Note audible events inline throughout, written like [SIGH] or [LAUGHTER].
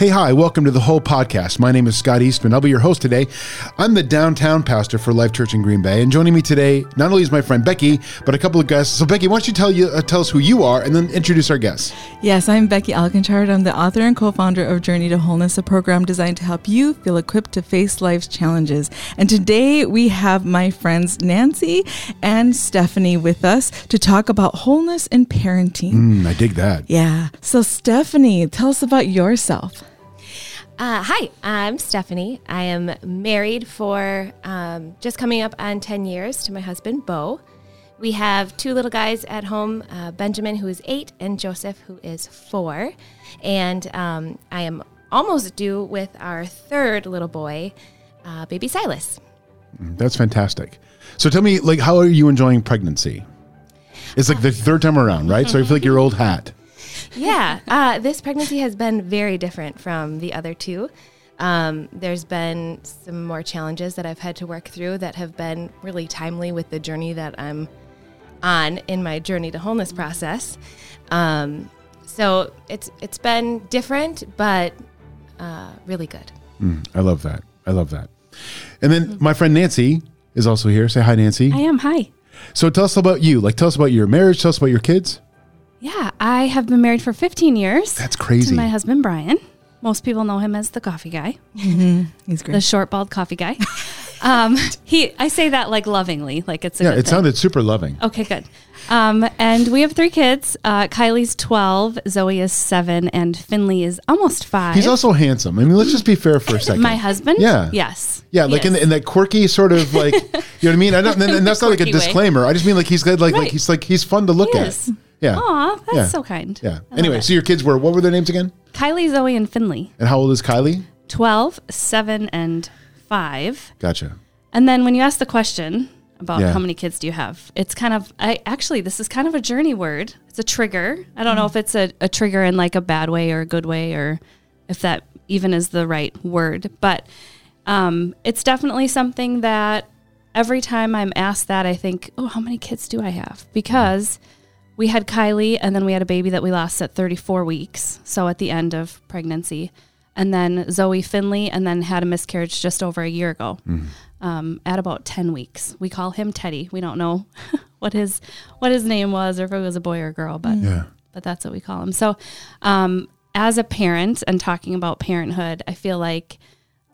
Hey, hi, welcome to the whole podcast. My name is Scott Eastman. I'll be your host today. I'm the downtown pastor for Life Church in Green Bay, and joining me today not only is my friend Becky, but a couple of guests. So, Becky, why don't you tell you uh, tell us who you are, and then introduce our guests? Yes, I'm Becky Alcanchard. I'm the author and co-founder of Journey to Wholeness, a program designed to help you feel equipped to face life's challenges. And today we have my friends Nancy and Stephanie with us to talk about wholeness and parenting. Mm, I dig that. Yeah. So, Stephanie, tell us about yourself. Uh, hi, I'm Stephanie. I am married for um, just coming up on 10 years to my husband, Bo. We have two little guys at home uh, Benjamin, who is eight, and Joseph, who is four. And um, I am almost due with our third little boy, uh, baby Silas. Mm, That's fantastic. So, tell me, like, how are you enjoying pregnancy? It's like the third time around, right? So, I feel like your old hat. Yeah, uh, this pregnancy has been very different from the other two. Um, there's been some more challenges that I've had to work through that have been really timely with the journey that I'm on in my journey to wholeness process. Um, so it's it's been different, but uh, really good. Mm, I love that. I love that. And then my friend Nancy is also here. Say hi, Nancy. I am. Hi. So, tell us about you. Like, tell us about your marriage. Tell us about your kids. Yeah, I have been married for 15 years. That's crazy. To my husband, Brian. Most people know him as the coffee guy, He's great. the short, bald coffee guy. [LAUGHS] um, he, I say that like lovingly, like it's a Yeah, good it thing. sounded super loving. Okay, good. Um, and we have three kids. Uh, Kylie's 12, Zoe is seven, and Finley is almost five. He's also handsome. I mean, let's just be fair for a [LAUGHS] second. my husband. Yeah. Yes. Yeah, like in, Yes. in that quirky sort of like, you know what I mean? I don't, and, and that's not like a [LAUGHS] Quirky way. disclaimer. I just mean like he's good, like, like he's like he's fun to look He at. is. Yeah. Aw, that's Yeah. so kind. Yeah. I love Anyway, it. so your kids were what were their names again? Kylie, Zoe, and Finley. And how old is Kylie? 12, 7, and 5. Gotcha. And then when you ask the question about Yeah. how many kids do you have, it's kind of, I actually, this is kind of a journey word. It's a trigger. I don't know if it's a, a trigger in like a bad way or a good way or if that even is the right word. But um, it's definitely something that every time I'm asked that, I think, oh, how many kids do I have? Because we had Kylie and then we had a baby that we lost at 34 weeks. So at the end of pregnancy. And then Zoe Finley, and then had a miscarriage just over a year ago um, at about 10 weeks. We call him Teddy. We don't know [LAUGHS] what his what his name was or if it was a boy or a girl, but Yeah. but that's what we call him. So, um, as a parent and talking about parenthood, I feel like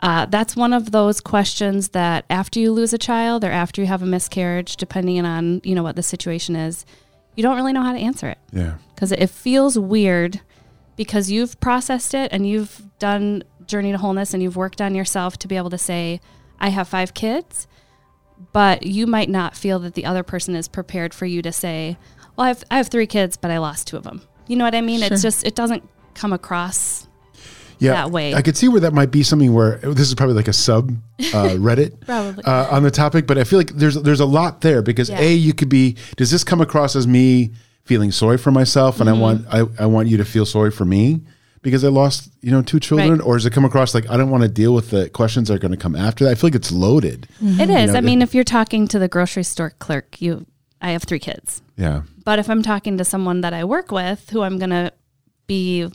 uh, that's one of those questions that after you lose a child or after you have a miscarriage, depending on you know what the situation is, you don't really know how to answer it Yeah. because it feels weird because you've processed it and you've done journey to wholeness and you've worked on yourself to be able to say i have five kids but you might not feel that the other person is prepared for you to say well i have, I have three kids but i lost two of them you know what i mean Sure. it's just it doesn't come across Yeah. that way. I could see where that might be something where this is probably like a sub uh, [LAUGHS] Reddit Probably. uh, on the topic, but I feel like there's there's a lot there because Yeah. a you could be does this come across as me feeling sorry for myself and Mm-hmm. I want I, I want you to feel sorry for me because I lost you know two children Right. or does it come across like I don't want to deal with the questions that are going to come after that I feel like it's loaded it is know, i mean if you're talking to the grocery store clerk you i have three kids yeah But if I'm talking to someone that I work with who I'm going to be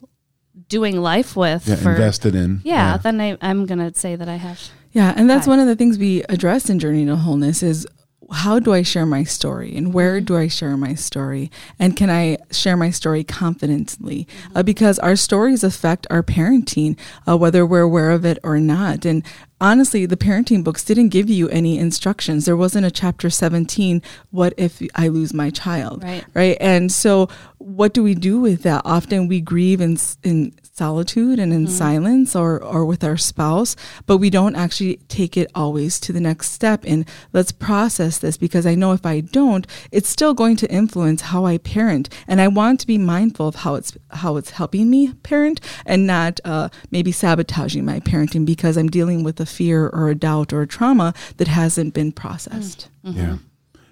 doing life with yeah for invested in yeah, then I, I'm going to say that I have. Yeah, and that's Hi. one of the things we address in Journey to Wholeness is how do I share my story and where Mm-hmm. do I share my story and can I share my story confidently Mm-hmm. uh, because our stories affect our parenting uh, whether we're aware of it or not and honestly the parenting books didn't give you any instructions. There wasn't a chapter 17 what if I lose my child? Right. right? And so what do we do with that? Often we grieve in, in solitude and in silence or, or with our spouse but we don't actually take it always to the next step. And let's process this because i know if i don't it's still going to influence how i parent. And i want to be mindful of how it's how it's helping me parent and not uh, maybe sabotaging my parenting because i'm dealing with a fear or a doubt or a trauma that hasn't been processed. Mm. Yeah, mm-hmm.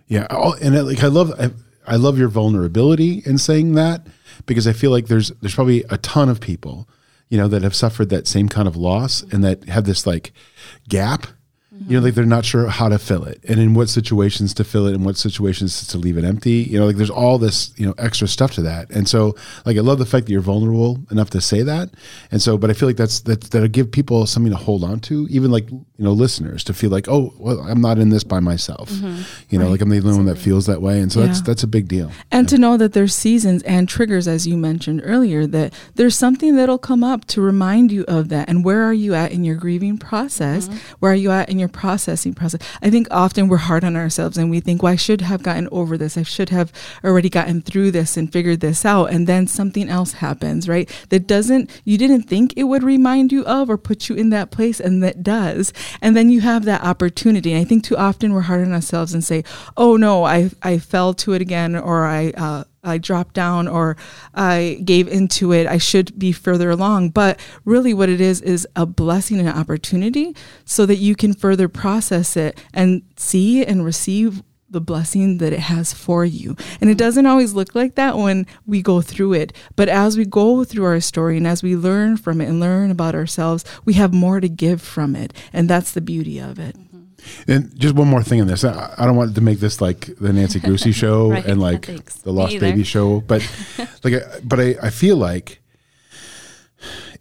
yeah, Oh, and I, like I love I, I love your vulnerability in saying that because I feel like there's there's probably a ton of people, you know, that have suffered that same kind of loss and that have this like gap You know, like they're not sure how to fill it and in what situations to fill it and what situations to leave it empty. You know, like there's all this, you know, extra stuff to that. And so, like, I love the fact that you're vulnerable enough to say that. And so, but I feel like that's, that, that'll give people something to hold on to, even like, you know, listeners to feel like, oh, well, I'm not in this by myself. Mm-hmm. You know, like I'm the only one that feels that way. And so that's, Yeah. that's a big deal. And to know that there's seasons and triggers, as you mentioned earlier, that there's something that'll come up to remind you of that. And where are you at in your grieving process? Mm-hmm. Where are you at in your processing process? I think often we're hard on ourselves and we think, well, I should have gotten over this. I should have already gotten through this and figured this out. And then something else happens, right? That doesn't, you didn't think it would remind you of or put you in that place, and that does. And then you have that opportunity. And I think too often we're hard on ourselves and say, oh no, I, I fell to it again, or I, uh, I dropped down or I gave into it. I should be further along. But really, what it is is a blessing and an opportunity so that you can further process it and see and receive the blessing that it has for you. And it doesn't always look like that when we go through it. But as we go through our story and as we learn from it and learn about ourselves, we have more to give from it. And that's the beauty of it. And just one more thing on this. I, I don't want to make this like the Nancy [LAUGHS] Gruse show Right. and like the Lost. Baby show, but [LAUGHS] like, I- but I, I feel like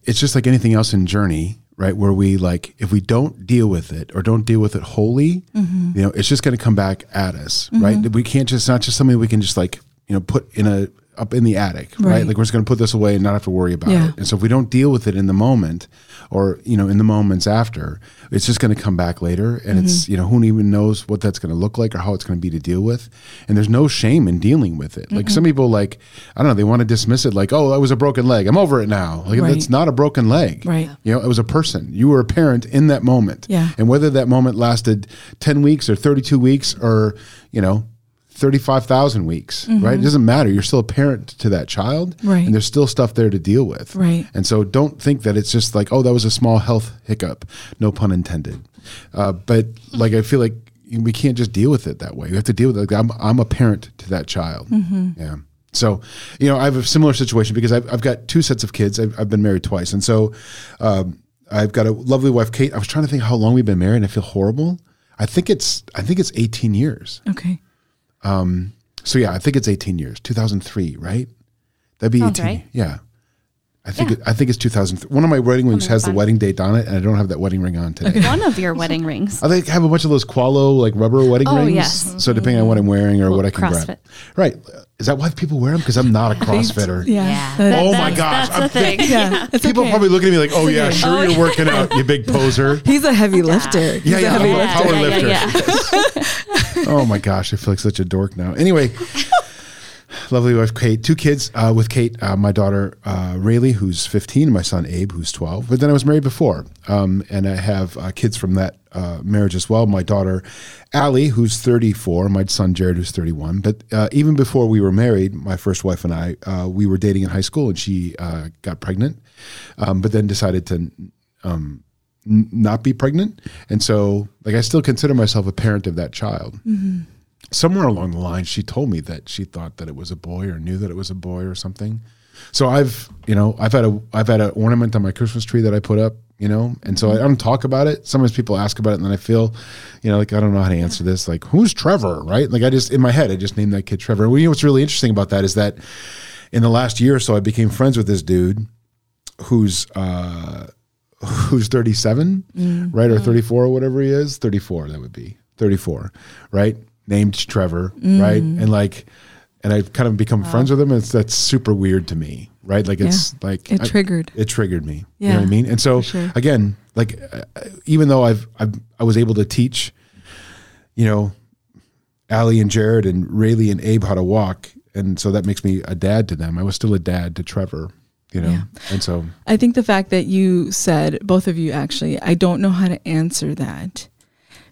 it's just like anything else in Journey, right? Where we like, if we don't deal with it or don't deal with it wholly, Mm-hmm. you know, it's just going to come back at us, right? We can't just, not just something we can just like, you know, put in a, up in the attic, right? Right. Like we're just going to put this away and not have to worry about Yeah. it. And so if we don't deal with it in the moment or, you know, in the moments after, it's just going to come back later. And it's, Mm-hmm. you know, who even knows what that's going to look like or how it's going to be to deal with. And there's no shame in dealing with it. Like some people like, I don't know, they want to dismiss it like, oh, that was a broken leg. I'm over it now. Like Right. that's not a broken leg. Right. You know, it was a person. You were a parent in that moment. Yeah. And whether that moment lasted 10 weeks or 32 weeks or, you know, 35,000 weeks, right? It doesn't matter. You're still a parent to that child. Mm-hmm. Right. And there's still stuff there to deal with. Right. And so don't think that it's just like, oh, that was a small health hiccup. No pun intended. Uh, but like, I feel like we can't just deal with it that way. We have to deal with it. Like, I'm, I'm a parent to that child. Mm-hmm. Yeah. So, you know, I have a similar situation because I've, I've got two sets of kids. I've, I've been married twice. And so um, I've got a lovely wife, Kate. I was trying to think how long we've been married and I feel horrible. I think it's, I think it's 18 years. Okay. Um, so yeah, I think it's 18 years, 2003, right? That'd be Sounds 18. right. Yeah. I think Yeah. it, I think it's 2003. One of my wedding rings Something has the wedding date on it, and I don't have that wedding ring on today. [LAUGHS] One of your wedding rings. I think I have a bunch of those QALO like rubber wedding Oh, rings. yes. So depending on what I'm mm-hmm. wearing or Well, what I can CrossFit. grab. Right. Is that why people wear them? Because I'm not a [LAUGHS] CrossFitter. Yeah. Yeah. That- Oh my gosh, That's I'm the thing. yeah. [LAUGHS] It's People okay. probably looking at me like, "Oh yeah, okay. sure you're working out, you big poser." He's a heavy lifter. He's Yeah, a yeah, heavy I'm a power yeah, lifter. Oh my gosh, I feel like such a dork now. Anyway, [LAUGHS] lovely wife Kate, two kids uh, with Kate, uh, my daughter uh, Rayleigh, who's 15, and my son Abe, who's 12. But then I was married before, um, and I have uh, kids from that uh, marriage as well. My daughter Allie, who's 34, my son Jared, who's 31. But uh, even before we were married, my first wife and I, uh, we were dating in high school, and she uh, got pregnant, um, but then decided to n- not be pregnant. And so, like, I still consider myself a parent of that child. Somewhere along the line, she told me that she thought that it was a boy or knew that it was a boy or something. So I've, you know, I've had a, I've had an ornament on my Christmas tree that I put up, you know, and so I don't talk about it. Sometimes people ask about it, and then I feel, you know, like I don't know how to answer this. Like, who's Trevor, right? Like, I just in my head, I just named that kid Trevor. Well, you know what's really interesting about that is that in the last year or so, I became friends with this dude who's uh, [LAUGHS] who's 37, mm. right? Or mm. 34 or whatever he is. 34, that would be 34, right? Named Trevor, mm. right? And like, and I've kind of become friends with him. And it's, that's super weird to me, right? Like, it's like, It I- triggered. it triggered me. You know what I mean? And so sure. again, like, uh, even though I've, I've, I was able to teach, you know, Allie and Jared and Rayleigh and Abe how to walk. And so that makes me a dad to them. I was still a dad to Trevor, you know? Yeah. And so, I think the fact that you said, both of you actually, I don't know how to answer that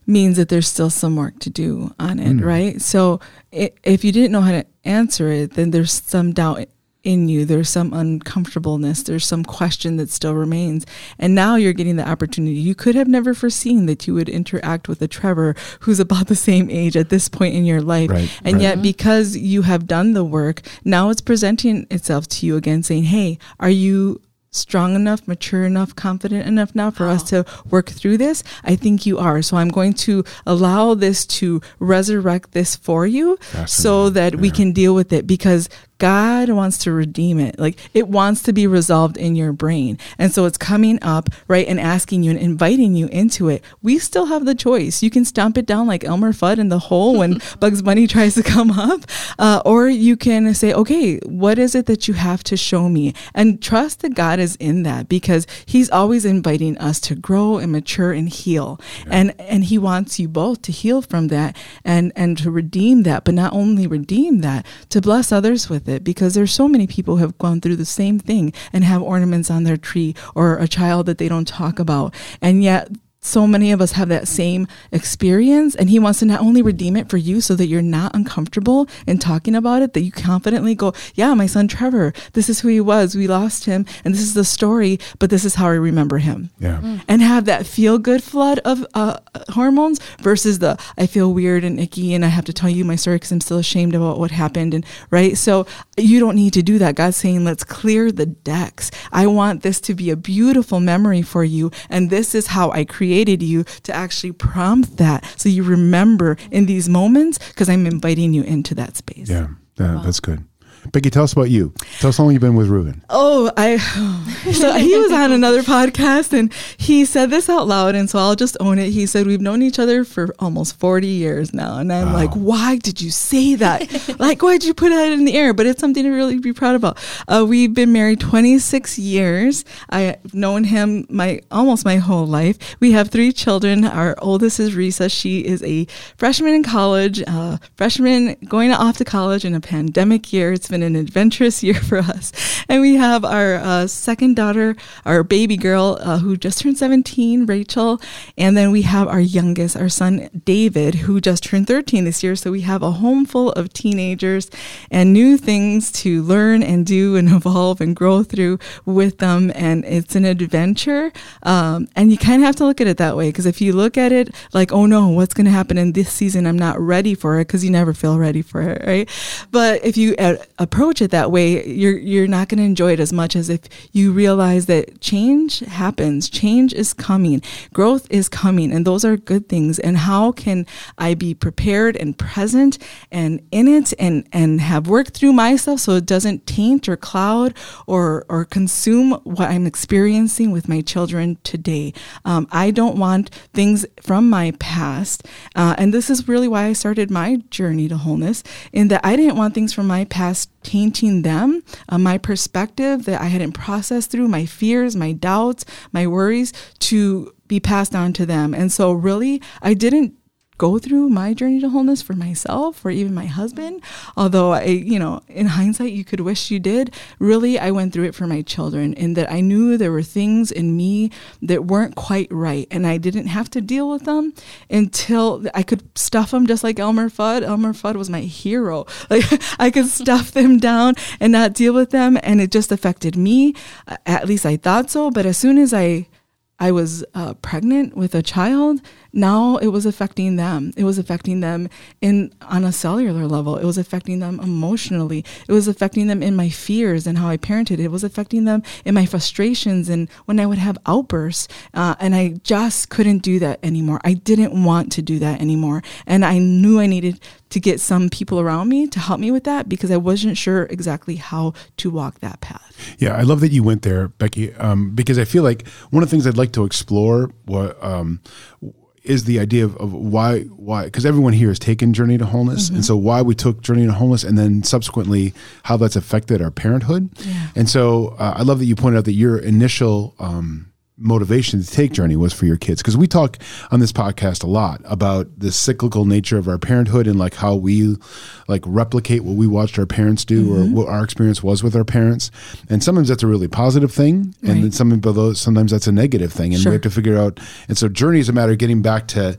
means that there's still some work to do on it, mm. right? So if you didn't know how to answer it, then there's some doubt in you, there's some uncomfortableness, there's some question that still remains. And now you're getting the opportunity. You could have never foreseen that you would interact with a Trevor who's about the same age at this point in your life. Right, and right. yet, mm-hmm. because you have done the work, now it's presenting itself to you again saying, Hey, are you strong enough, mature enough, confident enough now for us oh. to work through this? I think you are. So I'm going to allow this to resurrect this for you so that we can deal with it because God wants to redeem it. Like it wants to be resolved in your brain. And so it's coming up, right, and asking you and inviting you into it. We still have the choice. You can stomp it down like Elmer Fudd in the hole when [LAUGHS] Bugs Bunny tries to come up. Uh, or you can say, okay, what is it that you have to show me? And trust that God is in that because He's always inviting us to grow and mature and heal. And and He wants you both to heal from that and and to redeem that, but not only redeem that, to bless others with it because there's so many people who have gone through the same thing and have ornaments on their tree or a child that they don't talk about. And yet so many of us have that same experience and he wants to not only redeem it for you so that you're not uncomfortable in talking about it that you confidently go yeah my son trevor this is who he was. We lost him and this is the story but this is how i remember him. Yeah. Mm. and have that feel good flood of uh, hormones versus the I feel weird and icky and I have to tell you my story because I'm still ashamed about what happened and right? So you don't need to do that. God's saying let's clear the decks. I want this to be a beautiful memory for you and this is how I created you to actually prompt that so you remember in these moments because I'm inviting you into that space Yeah. That- That's good. Becky, tell us about you. Tell us how long you've been with Reuben. Oh, I [LAUGHS] so he was on another podcast and he said this out loud and so I'll just own it. He said we've known each other for almost 40 years now and I'm like, "Why did you say that? [LAUGHS] like why did you put that in the air?" But it's something to really be proud about. Uh, we've been married 26 years. I've known him my almost my whole life. We have three children. Our oldest is Risa. She is a freshman in college, uh, freshman going off to college in a pandemic year. It's been an adventurous [LAUGHS] year for us. And we have our uh, second daughter, our baby girl, uh, who just turned 17, Rachel. And then we have our youngest, our son, David, who just turned 13 this year. So we have a home full of teenagers and new things to learn and do and [LAUGHS] evolve and grow through with them. And it's an adventure. Um, and you kind of have to look at it that way because if you look at it like, oh no, what's going to happen in this season? I'm not ready for it because you never feel ready for it, right? But if you uh, approach it that way, you're you're not going to enjoy it as much as if you realize that change happens, change is coming, growth is coming, and those are good things. And how can I be prepared and present and in it and and have worked through myself so it doesn't taint or cloud or or consume what I'm experiencing with my children today. Um, I don't want things from my past, uh, and this is really why I started my journey to wholeness. In that I didn't want things from my past tainting them, uh, my perspective that I hadn't processed through, my fears, my doubts, my worries to be passed on to them. And so, really, I didn't go through my journey to wholeness for myself or even my husband. Although i you know in hindsight you could wish you did. Really i went through it for my children in that i knew there were things in me that weren't quite right and i didn't have to deal with them until i could stuff them just like elmer fudd. Elmer fudd was my hero. [LAUGHS] Like i could stuff them down and not deal with them and it just affected me. At least i thought so. But as soon as i I was uh, pregnant with a child. Now it was affecting them. It was affecting them in on a cellular level. It was affecting them emotionally. It was affecting them in my fears and how I parented. It was affecting them in my frustrations and when I would have outbursts. Uh, and I just couldn't do that anymore. I didn't want to do that anymore. And I knew I needed to get some people around me to help me with that because I wasn't sure exactly how to walk that path. Yeah, I love that you went there, Becky, um, because I feel like one of the things I'd like to explore what, um, is the idea of, of why why because everyone here has taken Journey to Wholeness, and so why we took Journey to Wholeness, and then subsequently how that's affected our parenthood. And so uh, I love that you pointed out that your initial um, motivation to take Journey was for your kids because we talk on this podcast a lot about the cyclical nature of our parenthood and like how we like replicate what we watched our parents do or mm-hmm. what our experience was with our parents. And sometimes that's a really positive thing, and then Right. some of those sometimes that's a negative thing, and Sure. we have to figure out. And so Journey is a matter of getting back to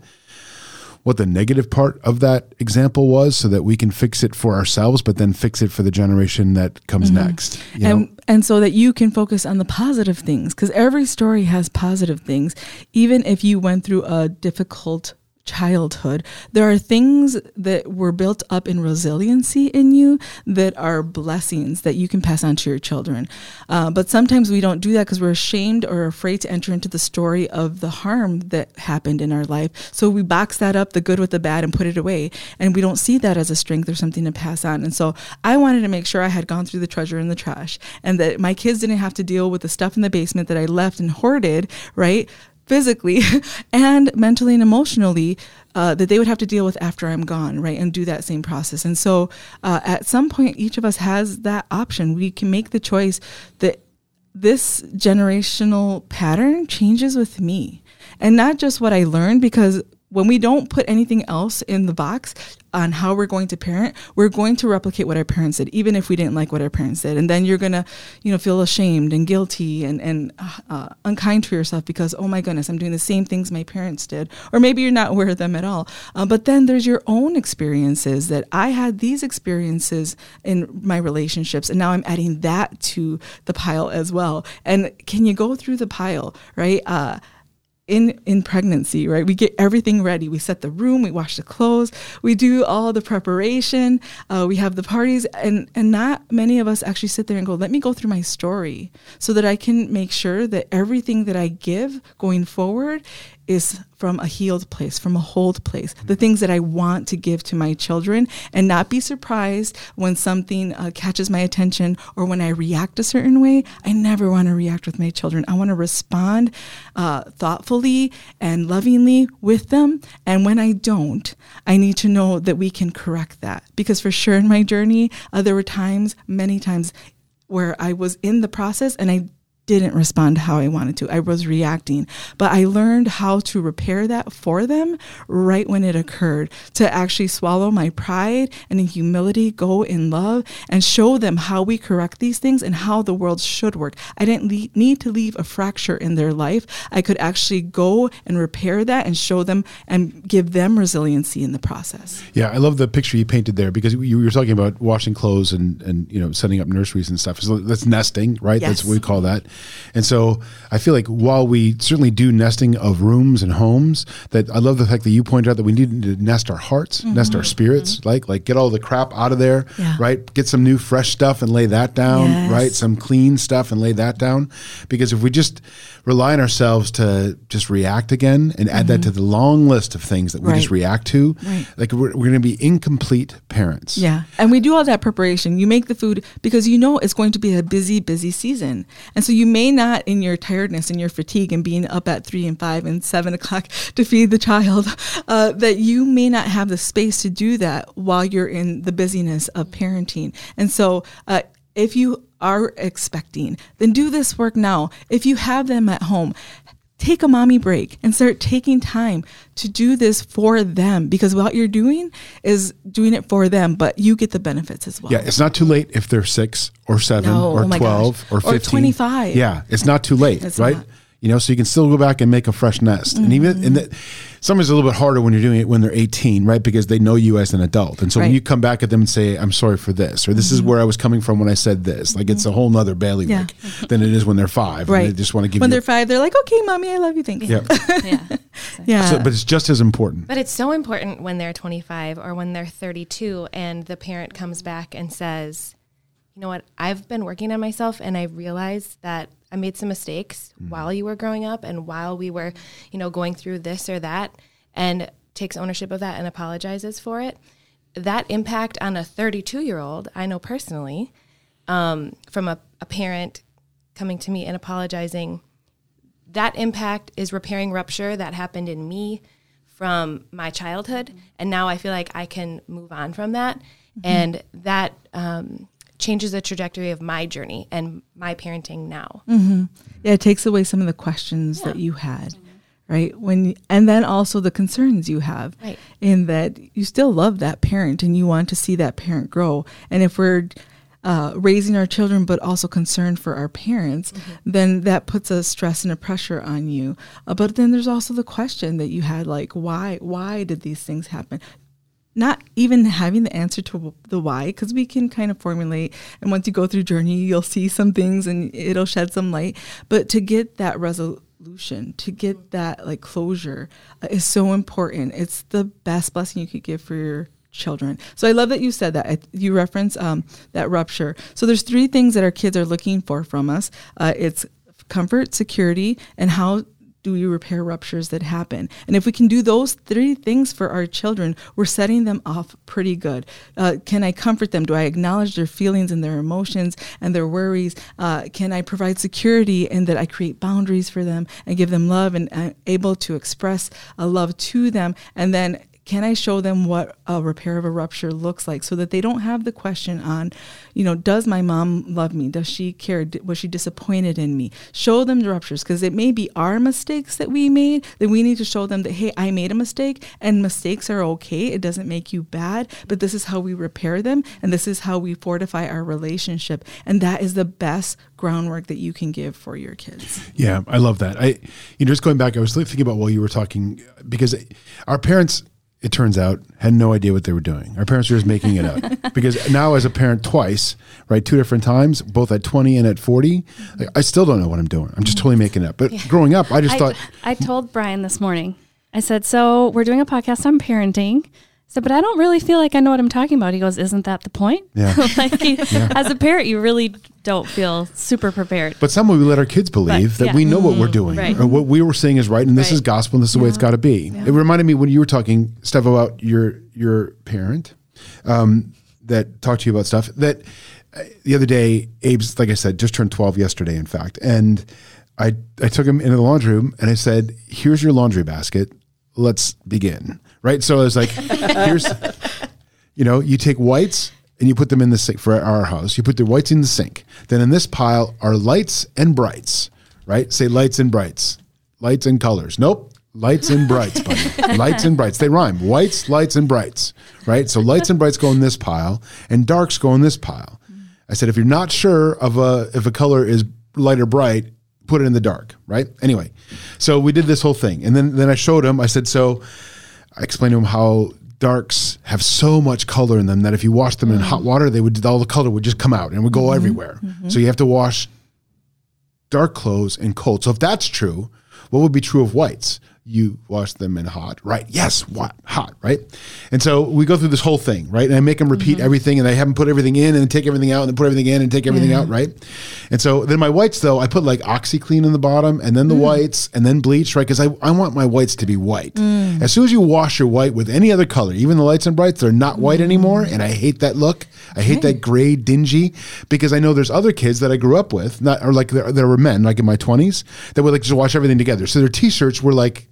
what the negative part of that example was so that we can fix it for ourselves but then fix it for the generation that comes mm-hmm. next you know? and and so that you can focus on the positive things because every story has positive things even if you went through a difficult childhood, there are things that were built up in resiliency in you that are blessings that you can pass on to your children. Uh, but sometimes we don't do that because we're ashamed or afraid to enter into the story of the harm that happened in our life. So we box that up, the good with the bad, and put it away. And we don't see that as a strength or something to pass on. And so I wanted to make sure I had gone through the treasure in the trash and that my kids didn't have to deal with the stuff in the basement that I left and hoarded, right? Physically [LAUGHS] and mentally and emotionally uh, that they would have to deal with after I'm gone, right? And do that same process. And so uh, at some point, each of us has that option. We can make the choice that this generational pattern changes with me. And not just what I learned, because when we don't put anything else in the box on how we're going to parent, we're going to replicate what our parents did, even if we didn't like what our parents did. And then you're gonna, you know, feel ashamed and guilty and and uh, unkind to yourself because oh my goodness, I'm doing the same things my parents did, or maybe you're not aware of them at all. Uh, but then there's your own experiences that I had these experiences in my relationships, and now I'm adding that to the pile as well. And can you go through the pile, right? Uh, in in pregnancy right? We get everything ready. We set the room we wash the clothes we do all the preparation uh, we have the parties and and not many of us actually sit there and go let me go through my story so that i can make sure that everything that i give going forward is from a healed place, from a hold place, the things that I want to give to my children, and not be surprised when something uh, catches my attention or when I react a certain way. I never want to react with my children. I want to respond uh, thoughtfully and lovingly with them. And when I don't, I need to know that we can correct that. Because for sure in my journey, uh, there were times, many times, where I was in the process and I didn't respond how I wanted to. I was reacting, but I learned how to repair that for them right when it occurred to actually swallow my pride and in humility go in love and show them how we correct these things and how the world should work. I didn't le- need to leave a fracture in their life. I could actually go and repair that and show them and give them resiliency in the process. Yeah, I love the picture you painted there because you were talking about washing clothes and and you know setting up nurseries and stuff. So that's nesting, right? Yes. That's what we call that. And so I feel like while we certainly do nesting of rooms and homes, that I love the fact that you pointed out that we need to nest our hearts, mm-hmm. nest our spirits, mm-hmm. like like get all the crap out of there, yeah. right? Get some new fresh stuff and lay that down, yes. right? Some clean stuff and lay that down. Because if we just rely on ourselves to just react again and add mm-hmm. that to the long list of things that we right. just react to, right. like we're, we're going to be incomplete parents. Yeah. And we do all that preparation. You make the food because you know it's going to be a busy, busy season. And so you may not, in your tiredness and your fatigue and being up at three and five and seven o'clock [LAUGHS] to feed the child, uh, that you may not have the space to do that while you're in the busyness of parenting. And so, uh, if you are expecting, then do this work now. If you have them at home, take a mommy break and start taking time to do this for them because what you're doing is doing it for them, but you get the benefits as well. Yeah, it's not too late if they're six or seven No, or oh 12 gosh. or Or 15. 25. Yeah, it's not too late, It's right? not. You know, so you can still go back and make a fresh nest. And even, and that, sometimes a little bit harder when you're doing it when they're 18, right? Because they know you as an adult. And so when you come back at them and say, I'm sorry for this, or this is mm-hmm. where I was coming from when I said this, like it's a whole nother bailiwick [LAUGHS] than it is when they're five. Right. And they just want to give when you. they're five, they're like, okay, mommy, I love you. Thank you. [LAUGHS] yeah. yeah. Yeah. So, but it's just as important. But it's so important when they're 25 or when they're 32 and the parent comes back and says, you know what, I've been working on myself and I realized that I made some mistakes while you were growing up and while we were, you know, going through this or that and takes ownership of that and apologizes for it. That impact on a 32 year old, I know personally, um, from a, a parent coming to me and apologizing that impact is repairing rupture that happened in me from my childhood. And now i feel like i can move on from that. And that um, changes the trajectory of my journey and my parenting now Yeah, it takes away some of the questions that you had, right? When and then also the concerns you have, Right. in that you still love that parent and you want to see that parent grow. And if we're uh, raising our children, but also concerned for our parents, then that puts a stress and a pressure on you. Uh, but then there's also the question that you had, like, why? Why did these things happen? Not even having the answer to the why because we can kind of formulate and once you go through journey you'll see some things and it'll shed some light but to get that resolution to get that like closure uh, is so important. It's the best blessing you could give for your children. So I love that you said that. You reference um, that rupture. So there's three things that our kids are looking for from us. Uh, it's comfort, security, and how do we repair ruptures that happen? And if we can do those three things for our children, we're setting them off pretty good. Uh, can I comfort them? Do I acknowledge their feelings and their emotions and their worries? Uh, can I provide security and that I create boundaries for them and give them love and uh, able to express a love to them? And then can I show them what a repair of a rupture looks like so that they don't have the question on, you know, does my mom love me? Does she care? Was she disappointed in me? Show them the ruptures because it may be our mistakes that we made that we need to show them that, hey, I made a mistake and mistakes are okay. It doesn't make you bad, but this is how we repair them and this is how we fortify our relationship. And that is the best groundwork that you can give for your kids. Yeah, I love that. I, you know, just going back, I was thinking about while you were talking because our parents it turns out, had no idea what they were doing. Our parents were just making it up. [LAUGHS] because now, as a parent, twice, right, two different times, both at 20 and at 40, like, I still don't know what I'm doing. I'm just totally making it up. But yeah. growing up, I just I, thought. I told Brian this morning, I said, So we're doing a podcast on parenting. So, but I don't really feel like I know what I'm talking about. He goes, Isn't that the point? Yeah. [LAUGHS] like, he, yeah. as a parent, you really don't feel super prepared. But somehow we let our kids believe but, that yeah. we know mm-hmm. what we're mm-hmm. doing right. or what we were saying is right and this right. is gospel and this is the way it's got to be. It reminded me when you were talking, Steph, about your your parent um, that talked to you about stuff that uh, the other day, Abe's, like I said, just turned 12 yesterday, in fact. And I, I took him into the laundry room and I said, Here's your laundry basket. Let's begin right? So it's like, here's, you know, you take whites and you put them in the sink for our house. You put the whites in the sink. Then in this pile are lights and brights, right? Say lights and brights, lights and colors. Nope. Lights and brights, buddy. lights and brights. They rhyme. Whites, lights, and brights, right? So lights and brights go in this pile, and darks go in this pile. I said, if you're not sure of a if a color is light or bright, put it in the dark, right? Anyway, so we did this whole thing, and then then I showed him. I said, so I explained to him how darks have so much color in them that if you wash them mm-hmm. in hot water, they would all the color would just come out and would go mm-hmm. everywhere. Mm-hmm. So you have to wash dark clothes in cold. So if that's true, what would be true of whites? You wash them in hot, right? Yes, what hot, right? And so we go through this whole thing, right? And I make them repeat mm-hmm. everything, and I have them put everything in, and then take everything out, and then put everything in, and take everything out, right? And so then my whites, though, I put like OxiClean in the bottom, and then the mm. whites, and then bleach, right? Because I, I want my whites to be white. Mm. As soon as you wash your white with any other color, even the lights and brights, they're not white mm. anymore, and I hate that look. I hate okay. that gray, dingy, because I know there's other kids that I grew up with, not or like there, there were men, like in my 20s, that would like just wash everything together. So their t-shirts were like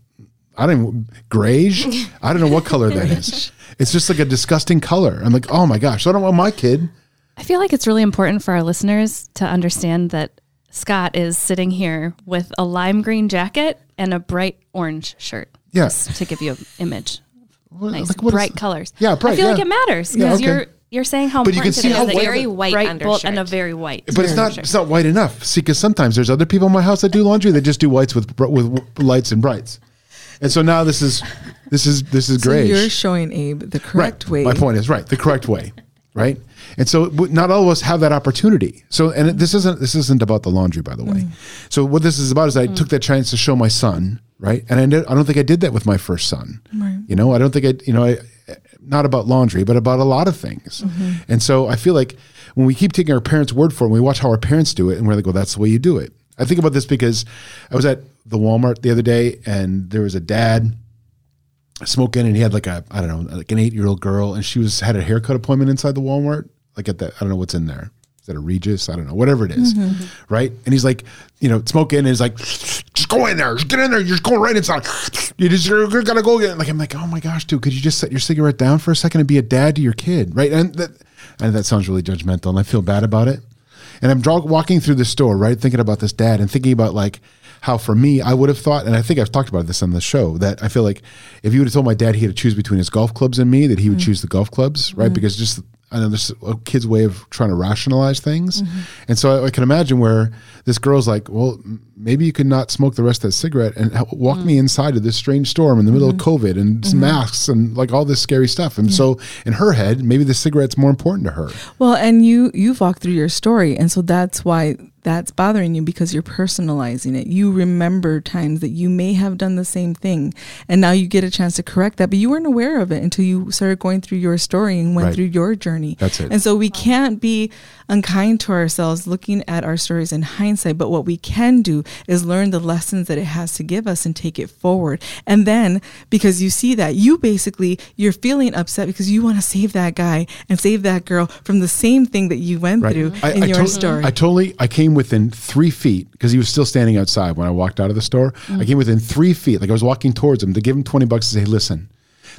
I don't even, grayish. I don't know what color that is. [LAUGHS] It's just like a disgusting color. I'm like, oh my gosh, so I don't want my kid. I feel like it's really important for our listeners to understand that Scott is sitting here with a lime green jacket and a bright orange shirt. Yeah. to give you an image. nice like bright is, colors. Yeah, bright. I feel yeah. like it matters because yeah, okay. you're you're saying how but you can see how white, very white bright undershirt. and a very white. But it's not it's not white enough. See, because sometimes there's other people in my house that do laundry. They just do whites with with lights and brights. And so now this is this is this is so great. You're showing Abe the correct right. way. My point is right, the correct way, right? And so not all of us have that opportunity. So and this isn't this isn't about the laundry, by the way. Mm. So what this is about is I mm. took that chance to show my son, right? And I, did, I don't think I did that with my first son. Right. You know, I don't think I you know I not about laundry, but about a lot of things. Mm-hmm. And so I feel like when we keep taking our parents' word for it, and we watch how our parents do it, and we're like, well, that's the way you do it. I think about this because I was at the Walmart the other day and there was a dad smoking and he had like a I don't know like an eight year old girl and she was had a haircut appointment inside the Walmart like at that I don't know what's in there. Is that a Regis? I don't know. Whatever it is, mm-hmm. right? And he's like you know smoking and he's like just go in there. Just get in there. You're just going right inside. You just you're gonna go get like I'm like oh my gosh dude could you just set your cigarette down for a second and be a dad to your kid? Right? And that and that sounds really judgmental and I feel bad about it. And I'm walking through the store, right, thinking about this dad and thinking about like how for me, I would have thought, and I think I've talked about this on the show, that I feel like if you would have told my dad he had to choose between his golf clubs and me, that he would mm choose the golf clubs, right? mm Because just I know this a kid's way of trying to rationalize things, mm-hmm. and so I, I, can imagine where this girl's like, "Well, maybe you could not smoke the rest of that cigarette and walk mm me inside of this strange storm in the middle mm-hmm. of COVID and mm-hmm. masks and like all this scary stuff." And so, in her head, maybe the cigarette's more important to her. Well, and you you've walked through your story, and so that's why that's bothering you because you're personalizing it. You remember times that you may have done the same thing, and now you get a chance to correct that, but you weren't aware of it until you started going through your story and went Right. through your journey. That's it. And so we can't be unkind to ourselves looking at our stories in hindsight, but what we can do is learn the lessons that it has to give us and take it forward. And then because you see that, you basically you're feeling upset because you want to save that guy and save that girl from the same thing that you went through in your tot- story. I totally, I came within three feet because he was still standing outside when I walked out of the store. Mm. I came within three feet, like I was walking towards him to give him 20 bucks to say, listen,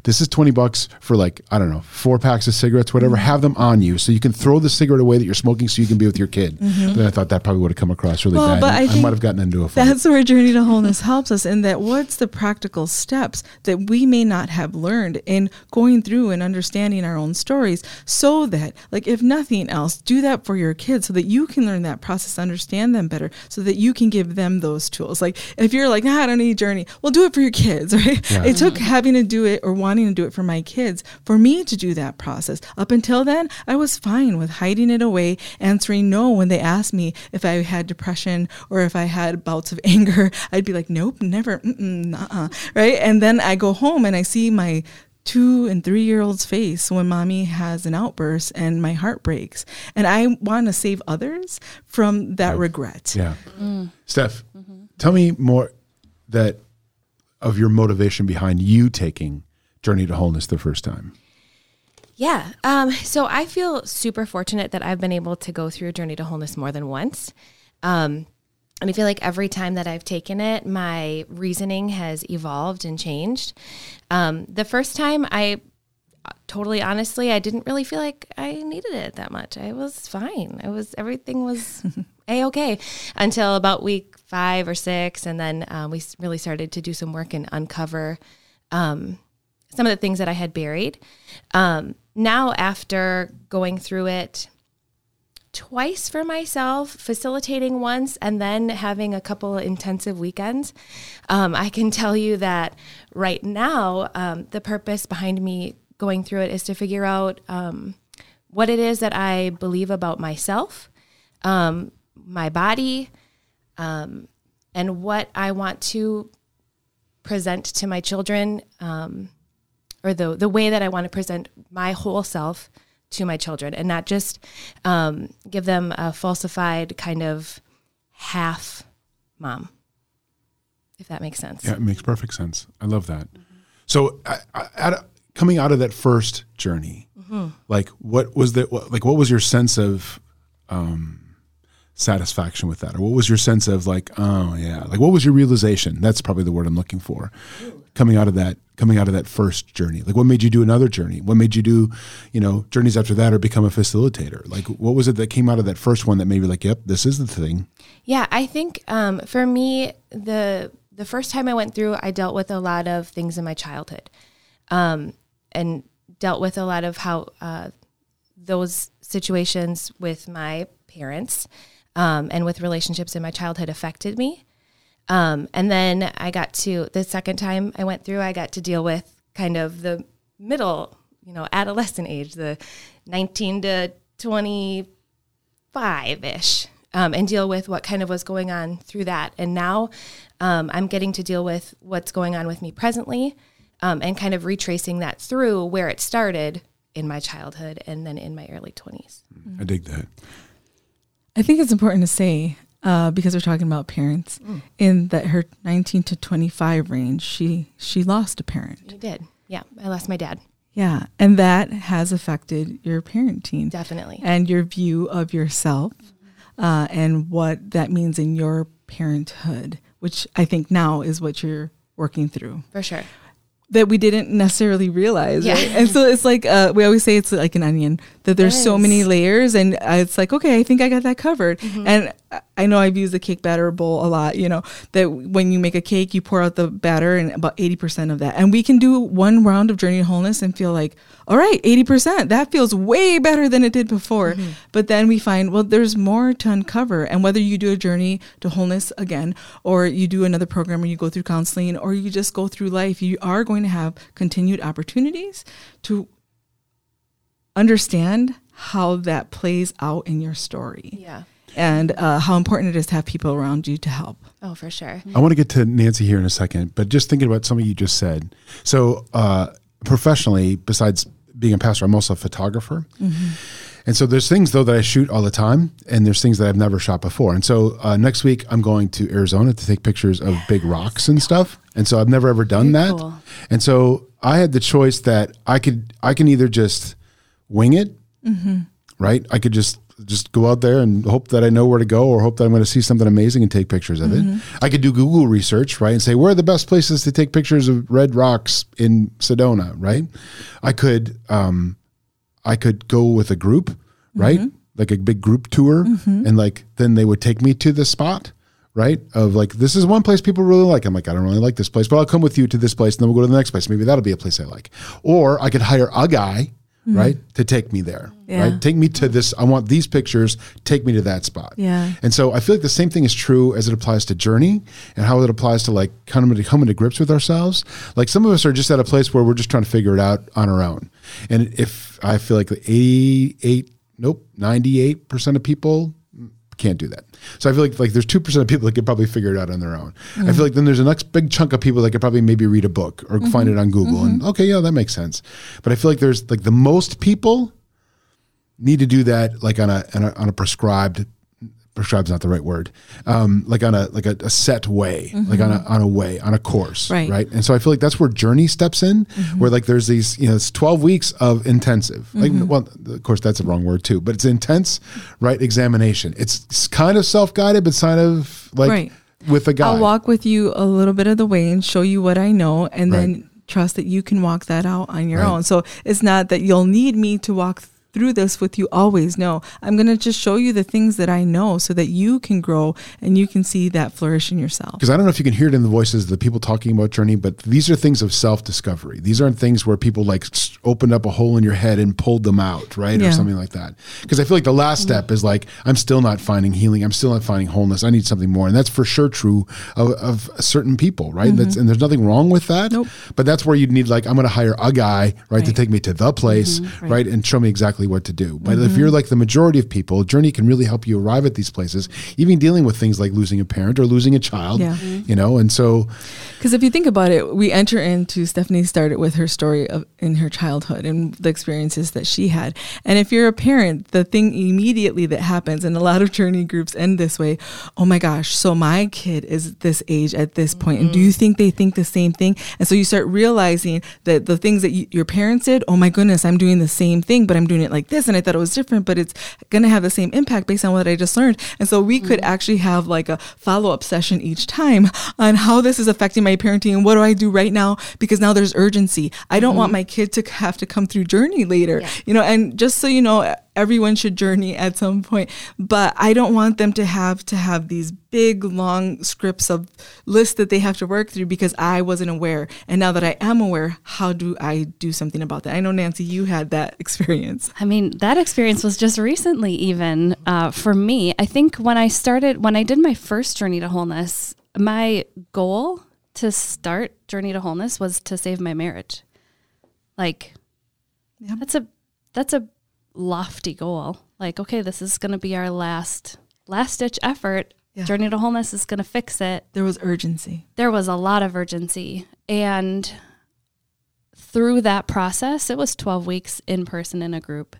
this is 20 bucks for like, I don't know, four packs of cigarettes, whatever. Have them on you so you can throw the cigarette away that you're smoking so you can be with your kid. But then I thought that probably would have come across really Mm-hmm. Well, bad. but I think might have gotten into a fight. That's where Journey to Wholeness helps us in that what's the practical steps that we may not have learned in going through and understanding our own stories so that, like, if nothing else, do that for your kids so that you can learn that process, understand them better, so that you can give them those tools. Like, if you're like, nah, I don't need Journey, well, do it for your kids, [LAUGHS] right? Yeah. It took having to do it or wanting to do it for my kids for me to do that process. Up until then, I was fine with hiding it away, answering no when they asked me if I had depression or if I had bouts of [LAUGHS] anger. I'd be like, nope, never, mm-mm, nuh-uh, right? And then I go home and I see my two and three year old's face when mommy has an outburst and my heart breaks. And I want to save others from that regret. Yeah. Mm. Steph, mm-hmm. tell me more that of your motivation behind you taking Journey to Wholeness the first time. Yeah. Um, so I feel super fortunate that I've been able to go through a journey to wholeness more than once. Um, and I feel like every time that I've taken it, my reasoning has evolved and changed. Um, the first time, I totally honestly, I didn't really feel like I needed it that much. I was fine. I was everything was [LAUGHS] a okay until about week five or six, and then um, we really started to do some work and uncover um, some of the things that I had buried. Um, now, after going through it twice for myself, facilitating once, and then having a couple intensive weekends, um, I can [LAUGHS] tell you that right now, um, the purpose behind me going through it is to figure out um, what it is that I believe about myself, um, my body, um, and what I want to present to my children, um, or the the way that I want to present my whole self to my children, and not just um, give them a falsified kind of half mom, if that makes sense. Yeah, it makes perfect sense. I love that. So, I, I, coming out of that first journey, like what was the what, like what was your sense of um, satisfaction with that, or what was your sense of like, oh yeah, like what was your realization? That's probably the word I'm looking for. Coming out of that, coming out of that first journey, like what made you do another journey? What made you do, you know, journeys after that, or become a facilitator? Like, what was it that came out of that first one that made you like, yep, this is the thing? Yeah, I think um, for me, the the first time I went through, I dealt with a lot of things in my childhood, um, and dealt with a lot of how uh, those situations with my parents um, and with relationships in my childhood affected me. Um, and then I got to the second time I went through, I got to deal with kind of the middle, you know, adolescent age, the 19 to 25 ish, um, and deal with what kind of was going on through that. And now um, I'm getting to deal with what's going on with me presently um, and kind of retracing that through where it started in my childhood and then in my early 20s. I dig that. I think it's important to say uh, because we're talking about parents in that her 19 to 25 range, she she lost a parent. You did. Yeah, I lost my dad. Yeah, and that has affected your parenting Definitely. and your view of yourself uh, and what that means in your parenthood, which I think now is what you're working through For sure. That we didn't necessarily realize. Yeah. Right? And so it's like uh, we always say it's like an onion that there's It so many layers, and uh, it's like okay, I think I got that covered. Mm-hmm. And I- I know I've used the cake batter bowl a lot. You know that when you make a cake, you pour out the batter and about eighty percent of that, and we can do one round of journey to wholeness and feel like, all right, eighty percent. That feels way better than it did before. Mm-hmm. But then we find well, there's more to uncover, and whether you do a journey to wholeness again, or you do another program, or you go through counseling, or you just go through life, you are going to have continued opportunities to understand how that plays out in your story. Yeah. and uh, how important it is to have people around you to help. Oh, for sure. I want to get to Nancy here in a second, but just thinking about something you just said. So, uh, professionally, besides being a pastor, I'm also a photographer. And so there's things though that I shoot all the time, and there's things that I've never shot before. And so uh, next week I'm going to Arizona to take pictures of big rocks and stuff. And so I've never ever done Very that. cool. And so I had the choice that I could I can either just wing it, right? I could just just go out there and hope that I know where to go, or hope that I'm going to see something amazing and take pictures of it. I could do Google research, right, and say where are the best places to take pictures of red rocks in Sedona, right? I could um, I could go with a group, right? Mm-hmm. Like a big group tour, mm-hmm. and like then they would take me to the spot, right? Of like this is one place people really like. I'm like I don't really like this place, but I'll come with you to this place, and then we'll go to the next place. Maybe that'll be a place I like. Or I could hire a guy, Mm-hmm. right, to take me there, Yeah. right? Take me to this. I want these pictures. Take me to that spot. Yeah. And so I feel like the same thing is true as it applies to journey and how it applies to like coming to come into grips with ourselves. Like some of us are just at a place where we're just trying to figure it out on our own. And if I feel like the 88, nope, 98% of people can't do that. So I feel like like there's two percent of people that could probably figure it out on their own. I feel like then there's a next big chunk of people that could probably maybe read a book or mm-hmm. find it on Google and mm-hmm. okay, yeah, that makes sense. But I feel like there's like the most people need to do that like on a on a, on a prescribed prescribed is not the right word um like on a like a, a set way mm-hmm. like on a on a way on a course Right. right and so i feel like that's where journey steps in mm-hmm. where like there's these you know it's 12 weeks of intensive like mm-hmm. well of course that's a wrong word too but it's intense right examination it's, it's kind of self-guided but kind of like Right. with a guy I'll walk with you a little bit of the way and show you what I know, and then trust that you can walk that out on your Right. own. So it's not that you'll need me to walk through this with you always. No, I'm going to just show you the things that I know so that you can grow and you can see that flourish in yourself. because I don't know if you can hear it in the voices of the people talking about journey, but these are things of self discovery. These aren't things where people like opened up a hole in your head and pulled them out, right, or something like that. Because I feel like the last mm-hmm. step is like I'm still not finding healing. I'm still not finding wholeness. I need something more, and that's for sure true of, of certain people, right? That's mm-hmm. and there's nothing wrong with that. Nope. But that's where you'd need like I'm going to hire a guy, right, to take me to the place, mm-hmm. Right. right, and show me exactly what to do. But if mm-hmm. you're like the majority of people, journey can really help you arrive at these places, even dealing with things like losing a parent or losing a child Yeah. you know and so Because if you think about it, we enter into Stephanie started with her story of in her childhood and the experiences that she had. And if you're a parent, the thing immediately that happens, and a lot of journey groups end this way, oh my gosh, so my kid is this age at this point, and do you mm-hmm. think they think the same thing? And so you start realizing that the things that you, your parents did, oh my goodness, I'm doing the same thing, but I'm doing it like this, and I thought it was different, but it's going to have the same impact based on what I just learned. And so we mm-hmm. could actually have like a follow up session each time on how this is affecting my parenting and what do I do right now because now there's urgency. I don't want mm-hmm. my kid to have to come through journey later, Yeah. you know, and just so you know, everyone should journey at some point, but I don't want them to have to have these big long scripts of lists that they have to work through because I wasn't aware. And now that I am aware, how do I do something about that? I know Nancy, you had that [LAUGHS] experience. I mean, that experience was just recently, even uh, for me. I think when I started, when I did my first journey to wholeness, my goal to start Journey to Wholeness was to save my marriage. Like, Yeah. that's a that's a lofty goal. Like, okay, this is going to be our last last ditch effort. Yeah. Journey to Wholeness is going to fix it There was urgency. there was a lot of urgency. And through that process, it was 12 weeks in person in a group.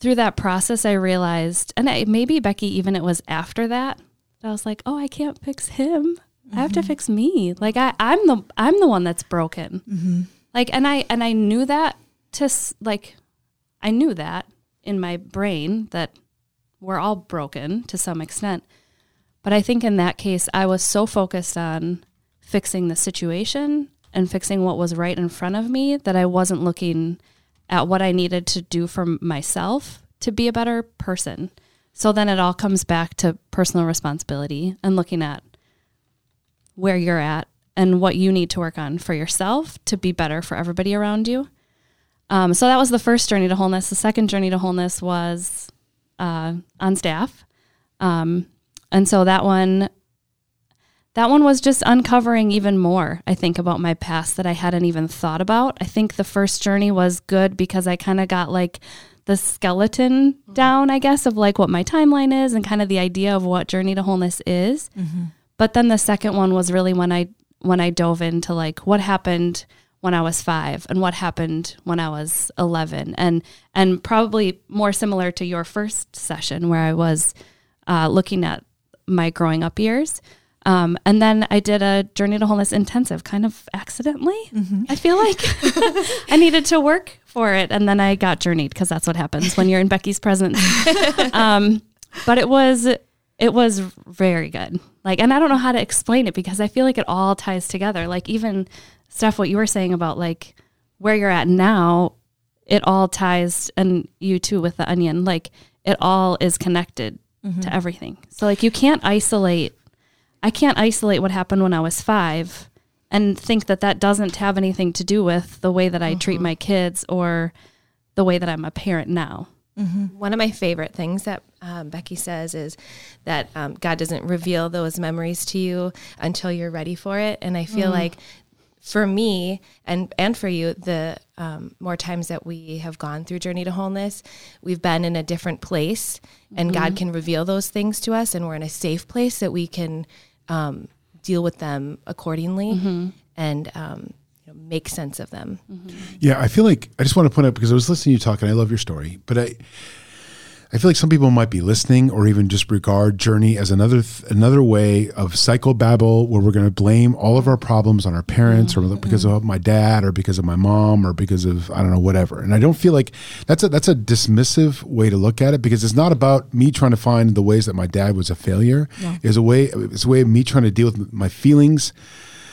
Through that process, I realized, and I, maybe Becky, even it was after that, I was like, oh, I can't fix him. I have to mm-hmm. fix me. Like I, I'm the, I'm the one that's broken. Mm-hmm. Like, and I, and I knew that to s- like, I knew that in my brain that we're all broken to some extent. But I think in that case, I was so focused on fixing the situation and fixing what was right in front of me that I wasn't looking at what I needed to do for myself to be a better person. So then it all comes back to personal responsibility and looking at where you're at and what you need to work on for yourself to be better for everybody around you. Um, so that was the first journey to wholeness. The second journey to wholeness was uh, on staff. Um, and so that one that one was just uncovering even more i think about my past that i hadn't even thought about i think the first journey was good because i kind of got like the skeleton down, I guess, of like what my timeline is and kind of the idea of what Journey to Wholeness is. But then the second one was really when I when I dove into like what happened when I was 5 and what happened when I was 11 and and probably more similar to your first session where I was uh, looking at my growing up years. Um, and then I did a Journey to Wholeness intensive kind of accidentally. I feel like [LAUGHS] I needed to work for it. And then I got journeyed because that's what happens when you're in Becky's presence. [LAUGHS] um, but it was, it was very good. Like, and I don't know how to explain it because I feel like it all ties together. Like, even stuff, what you were saying about like where you're at now, it all ties, and you too with the onion, like it all is connected to everything. So, like, you can't isolate I can't isolate what happened when I was five and think that that doesn't have anything to do with the way that I treat my kids or the way that I'm a parent now. One of my favorite things that um, Becky says is that um, God doesn't reveal those memories to you until you're ready for it. And I feel like for me and and for you, the um, more times that we have gone through Journey to Wholeness, we've been in a different place, and God can reveal those things to us, and we're in a safe place that we can um, deal with them accordingly and um, you know, make sense of them. Yeah, I feel like I just want to point out because I was listening to you talk and I love your story, but I I feel like some people might be listening or even just regard journey as another th- another way of psychobabble where we're going to blame all of our problems on our parents or because of my dad or because of my mom or because of I don't know whatever. And I don't feel like that's a that's a dismissive way to look at it because it's not about me trying to find the ways that my dad was a failure. It's a way it's a way of me trying to deal with my feelings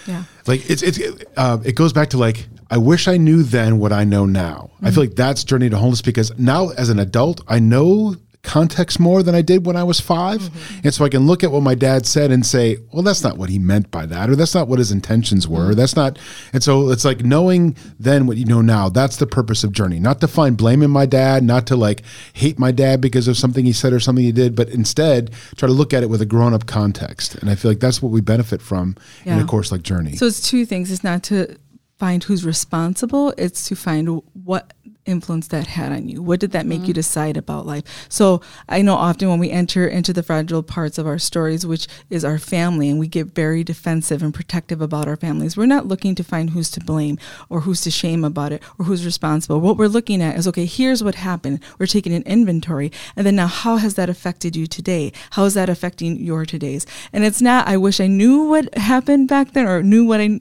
Yeah. like it's it's uh, it goes back to like I wish I knew then what I know now. I feel mm. like that's journey to wholeness because now as an adult I know context more than I did when I was 5 mm-hmm. and so I can look at what my dad said and say, well, that's not what he meant by that, or that's not what his intentions were. Mm-hmm. That's not, and so it's like knowing then what you know now. That's the purpose of journey, not to find blame in my dad, not to like hate my dad because of something he said or something he did, but instead try to look at it with a grown up context. And I feel like that's what we benefit from in a course like Journey. So it's two things. It's not to find who's responsible, it's to find what influence that had on you. What did that make you mm-hmm. decide about life? So I know often when we enter into the fragile parts of our stories, which is our family, and we get very defensive and protective about our families, we're not looking to find who's to blame or who's to shame about it or who's responsible. What we're looking at is okay, here's what happened. We're taking an inventory. And then now, how has that affected you today? How is that affecting your todays? And it's not, I wish I knew what happened back then or knew what I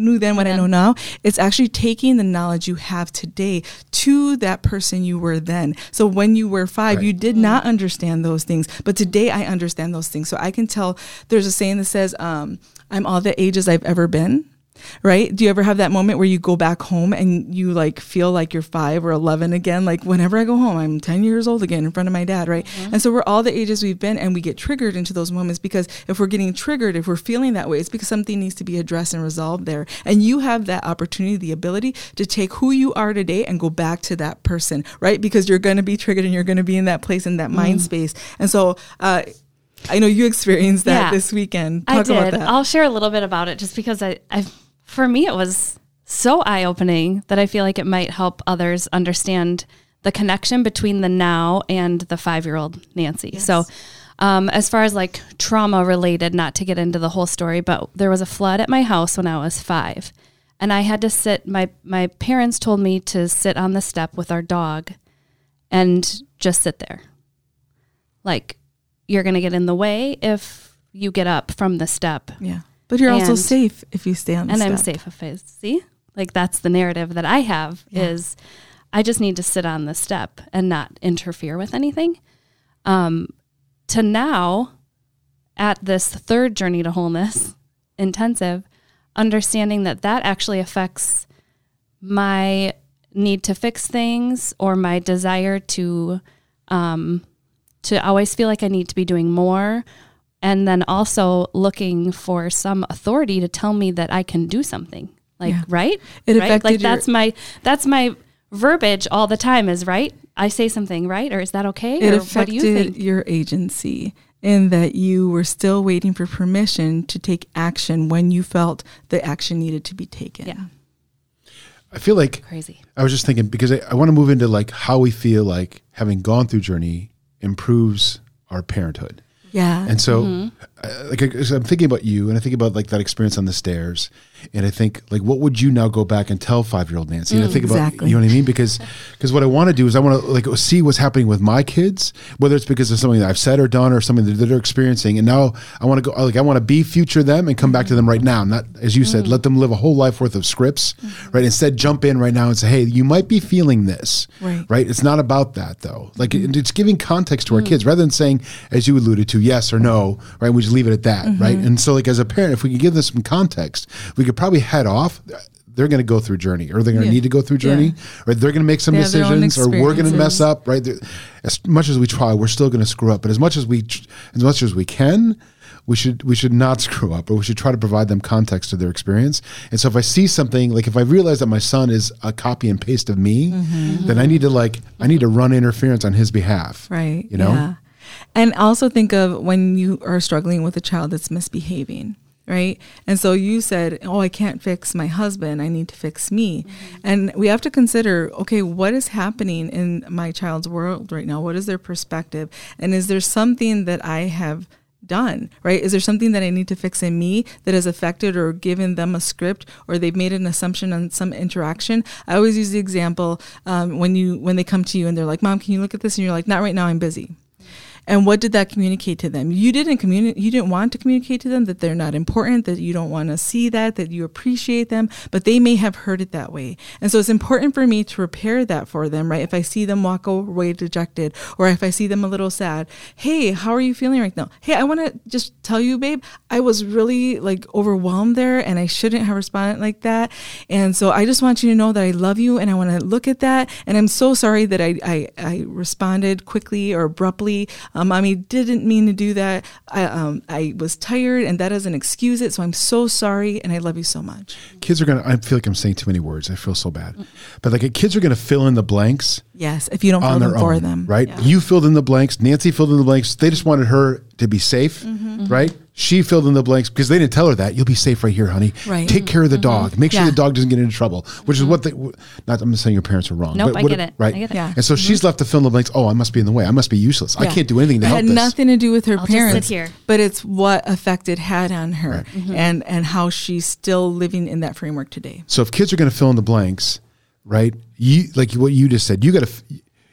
knew then what I know now. It's actually taking the knowledge you have today to that person you were then. So when you were five, Right. you did not understand those things, but today I understand those things. So I can tell there's a saying that says, um, I'm all the ages I've ever been. Right? Do you ever have that moment where you go back home and you like feel like you're five or 11 again? Like whenever I go home, I'm 10 years old again in front of my dad, right? And so we're all the ages we've been and we get triggered into those moments because if we're getting triggered, if we're feeling that way, it's because something needs to be addressed and resolved there. And you have that opportunity, the ability to take who you are today and go back to that person, right? Because you're going to be triggered and you're going to be in that place, in that mind space. And so, uh, I know you experienced that Yeah. this weekend. I did. About that. I'll share a little bit about it just because I, I for me it was so eye opening that I feel like it might help others understand the connection between the now and the five year old Nancy. So um, as far as like trauma related, not to get into the whole story, but there was a flood at my house when I was five. And I had to sit my my parents told me to sit on the step with our dog and just sit there. Like you're gonna get in the way if you get up from the step yeah. But you're also safe if you stay on the and I'm safe if I see. Like that's the narrative that I have Yeah. is I just need to sit on the step and not interfere with anything. Um, to now, at this third journey to wholeness intensive, understanding that that actually affects my need to fix things or my desire to um, to always feel like I need to be doing more and then also looking for some authority to tell me that I can do something. Like, Yeah. right? It right? affected like your- that's my that's my verbiage all the time is right. I say something right, or is that okay? it or what affected do you think? your agency in that you were still waiting for permission to take action when you felt the action needed to be taken. Yeah. I feel like Crazy. I was just thinking because I, I want to move into like how we feel like having gone through journey improves our parenthood. Yeah. And so, uh, like, I'm thinking about you, and I think about like that experience on the stairs, and I think like, what would you now go back and tell five year old Nancy? And I mm, think about, Exactly. you know what I mean? Because because what I want to do is I want to like see what's happening with my kids, whether it's because of something that I've said or done or something that they're experiencing, and now I want to go like I want to be future them and come back to them right now, not as you said, mm. let them live a whole life worth of scripts, mm-hmm. right? Instead, jump in right now and say, hey, you might be feeling this, Right. right? It's not about that though. Like mm-hmm. it- it's giving context to our mm. kids rather than saying, as you alluded to, yes or no, right? We just leave it at that, right? And so, like as a parent, if we can give them some context, we could probably head off. They're going to go through journey, or they're going to Yeah. need to go through journey, or they're going to make some They have their own decisions, or we're going to mess up, right? As much as we try, we're still going to screw up. But as much as we, as much as we can, we should we should not [LAUGHS] screw up, or we should try to provide them context to their experience. And so, if I see something like if I realize that my son is a copy and paste of me, Mm-hmm. then I need to like I need to run interference on his behalf, Right. You know, Yeah. And also think of when you are struggling with a child that's misbehaving. Right. And so you said, Oh, I can't fix my husband. I need to fix me. And we have to consider, okay, what is happening in my child's world right now? What is their perspective? And is there something that I have done, right? Is there something that I need to fix in me that has affected or given them a script or they've made an assumption on some interaction? I always use the example um, when you when they come to you and they're like, "Mom, can you look at this?" and you're like, "Not right now, I'm busy." And what did that communicate to them? You didn't communicate. You didn't want to communicate to them that they're not important, that you don't want to see that, that you appreciate them, but they may have heard it that way. And so it's important for me to repair that for them, right? If I see them walk away dejected, or if I see them a little sad, hey, how are you feeling right now? Hey, I want to just tell you, babe, I was really like overwhelmed there, and I shouldn't have responded like that. And so I just want you to know that I love you, and I want to look at that. And I'm so sorry that I I, I responded quickly or abruptly. Mommy didn't mean to do that. I, um, I was tired, and that doesn't excuse it. So I'm so sorry, and I love you so much. kids are gonna. I feel like I'm saying too many words. I feel so bad, but like kids are gonna fill in the blanks Yes, if you don't fill on them their for own, them, right? Yeah. You filled in the blanks. Nancy filled in the blanks. They just wanted her to be safe, Mm-hmm. right? She filled in the blanks because they didn't tell her that. You'll be safe right here, honey. Right. Take care of the mm-hmm. dog. Make sure Yeah. the dog doesn't get into trouble. Which is what mm-hmm. they. Not. I'm not saying your parents are wrong. Nope, but I get it. Right. I get it. Yeah. And so mm-hmm. she's left to fill in the blanks. Oh, I must be in the way. I must be useless. I can't do anything to it help had this. nothing to do with her I'll just sit parents here. but it's what effect it had on her and and how she's still living in that framework today So if kids are going to fill in the blanks, right? You like what you just said. You got to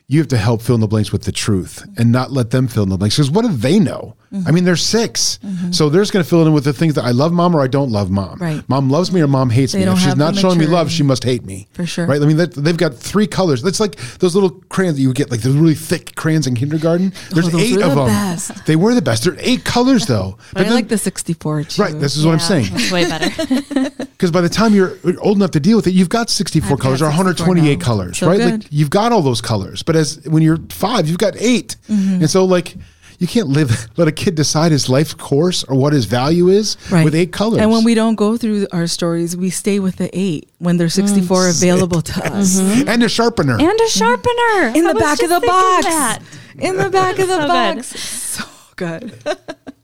you have to help fill in the blanks with the truth and not let them fill in the blanks because what do they know? Mm-hmm. I mean, they're 6 so they're just going to fill it in with the things that I love mom or I don't love mom. Right. Mom loves me or mom hates They me. If she's not showing me love, she must hate me. For sure. Right. I mean, that, they've got three colors. That's like those little crayons that you would get, like the really thick crayons in kindergarten. There's Oh, those eight were of the them. best. They were the best. There are eight colors though. [LAUGHS] but, I then- like the 64 too Right. This is what I'm saying. That's way better. [LAUGHS] [LAUGHS] Because by the time you're old enough to deal with it, you've got 64 I've got colors or 128 now. colors, So right? good. Like you've got all those colors. But as when you're five, you've got 8 Mm-hmm. And so like you can't live [LAUGHS] let a kid decide his life course or what his value is right. with eight colors. and when we don't go through our stories we stay with the eight when there's mm. 64 available to mm-hmm. us. [LAUGHS] And a sharpener. and a sharpener. In the back of the box. that. in the back of the [LAUGHS] So good. box. So good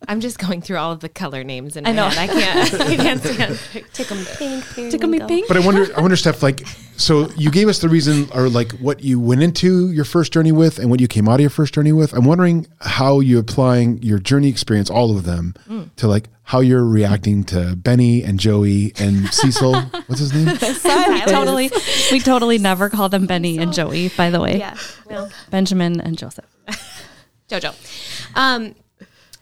I'm just going through all of the color names in I know. head. I can't. [LAUGHS] I can't stand. Tick 'em pink. Tick 'em periwinkle. pink. but I wonder, I wonder, Steph. Like, so you gave us the reason, or like what you went into your first journey with, and what you came out of your first journey with. I'm wondering how you applying your journey experience, all of them, Mm. to like how you're reacting to Benny and Joey and [LAUGHS] Cecil. What's his name? totally. We totally never call them Benny and Joey, by the way. Yeah. Well, Benjamin and Joseph. [LAUGHS] Jojo. Um,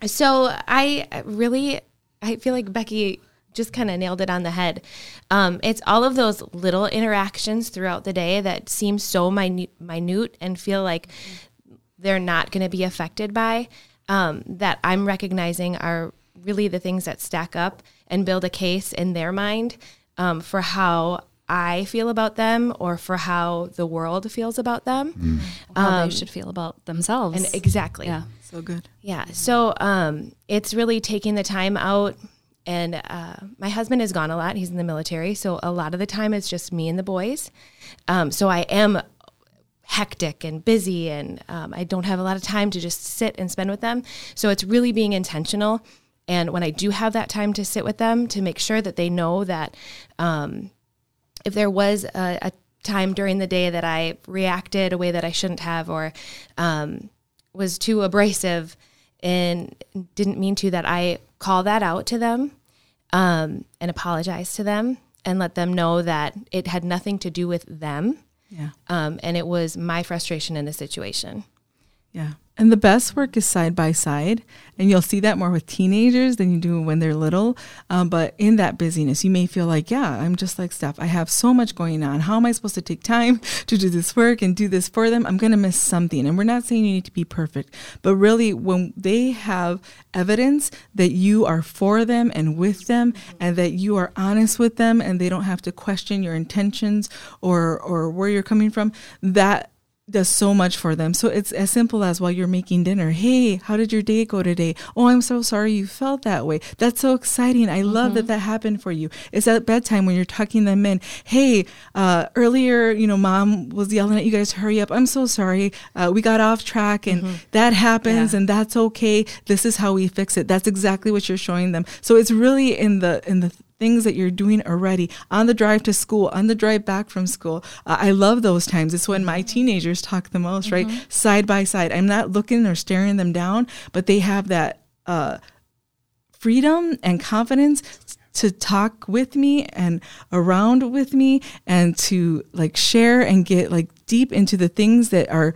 so I really, I feel like Becky just kind of nailed it on the head. Um, it's all of those little interactions throughout the day that seem so minute, minute and feel like they're not going to be affected by um, that I'm recognizing are really the things that stack up and build a case in their mind um, for how I feel about them or for how the world feels about them. How they should feel about themselves. And exactly. yeah. So good Yeah. So um, it's really taking the time out. And uh, my husband is gone a lot. He's in the military. So a lot of the time it's just me and the boys. Um, so I am hectic and busy and um, I don't have a lot of time to just sit and spend with them. So it's really being intentional. And when I do have that time to sit with them, to make sure that they know that um, if there was a, a time during the day that I reacted a way that I shouldn't have or um, was too abrasive and didn't mean to, that I call that out to them um, and apologize to them and let them know that it had nothing to do with them. Yeah. Um, and it was my frustration in the situation. Yeah. And the best work is side by side. And you'll see that more with teenagers than you do when they're little. Um, but in that busyness, you may feel like, yeah, I'm just like Steph. I have so much going on. How am I supposed to take time [LAUGHS] to do this work and do this for them? I'm going to miss something. And we're not saying you need to be perfect, but really, when they have evidence that you are for them and with them and that you are honest with them and they don't have to question your intentions or, or where you're coming from, that does so much for them. So it's as simple as while you're making dinner, hey, how did your day go today? Oh, I'm so sorry you felt that way. That's so exciting. I mm-hmm. love that that happened for you. It's at bedtime when you're tucking them in. Hey, uh, earlier, you know, mom was yelling at you guys, hurry up. I'm so sorry. Uh, we got off track and mm-hmm. that happens yeah. and that's okay. This is how we fix it. That's exactly what you're showing them. So it's really in the, in the, things that you're doing already on the drive to school, on the drive back from school. Uh, I love those times. It's when my teenagers talk the most, mm-hmm. right? Side by side. I'm not looking or staring them down, but they have that uh, freedom and confidence to talk with me and around with me and to like share and get like deep into the things that are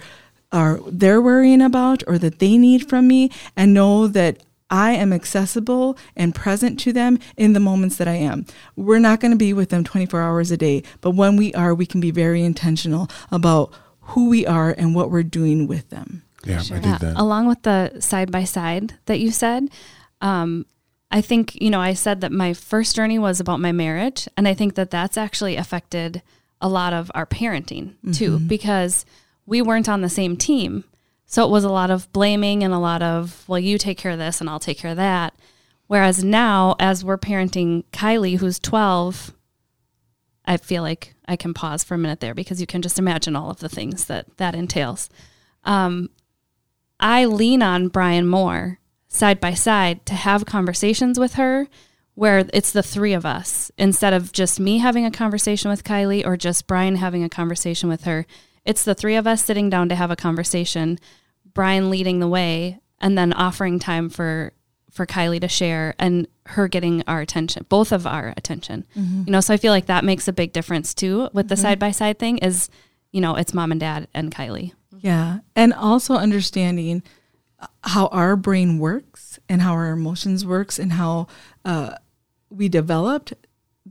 are they're worrying about or that they need from me and know that I am accessible and present to them in the moments that I am. We're not going to be with them 24 hours a day, but when we are, we can be very intentional about who we are and what we're doing with them. Yeah, sure. I think that. Along with the side by side that you said, um, I think, you know, I said that my first journey was about my marriage. And I think that that's actually affected a lot of our parenting too, mm-hmm. because we weren't on the same team. So it was a lot of blaming and a lot of, well, you take care of this and I'll take care of that. Whereas now, as we're parenting Kylie, who's 12, I feel like I can pause for a minute there because you can just imagine all of the things that that entails. Um, I lean on Brian more side by side to have conversations with her where it's the three of us instead of just me having a conversation with Kylie or just Brian having a conversation with her. It's the three of us sitting down to have a conversation, Brian leading the way, and then offering time for for Kylie to share and her getting our attention, both of our attention. Mm-hmm. You know, so I feel like that makes a big difference too with the side by side thing is, you know, it's mom and dad and Kylie. Yeah. And also understanding how our brain works and how our emotions works and how uh, we developed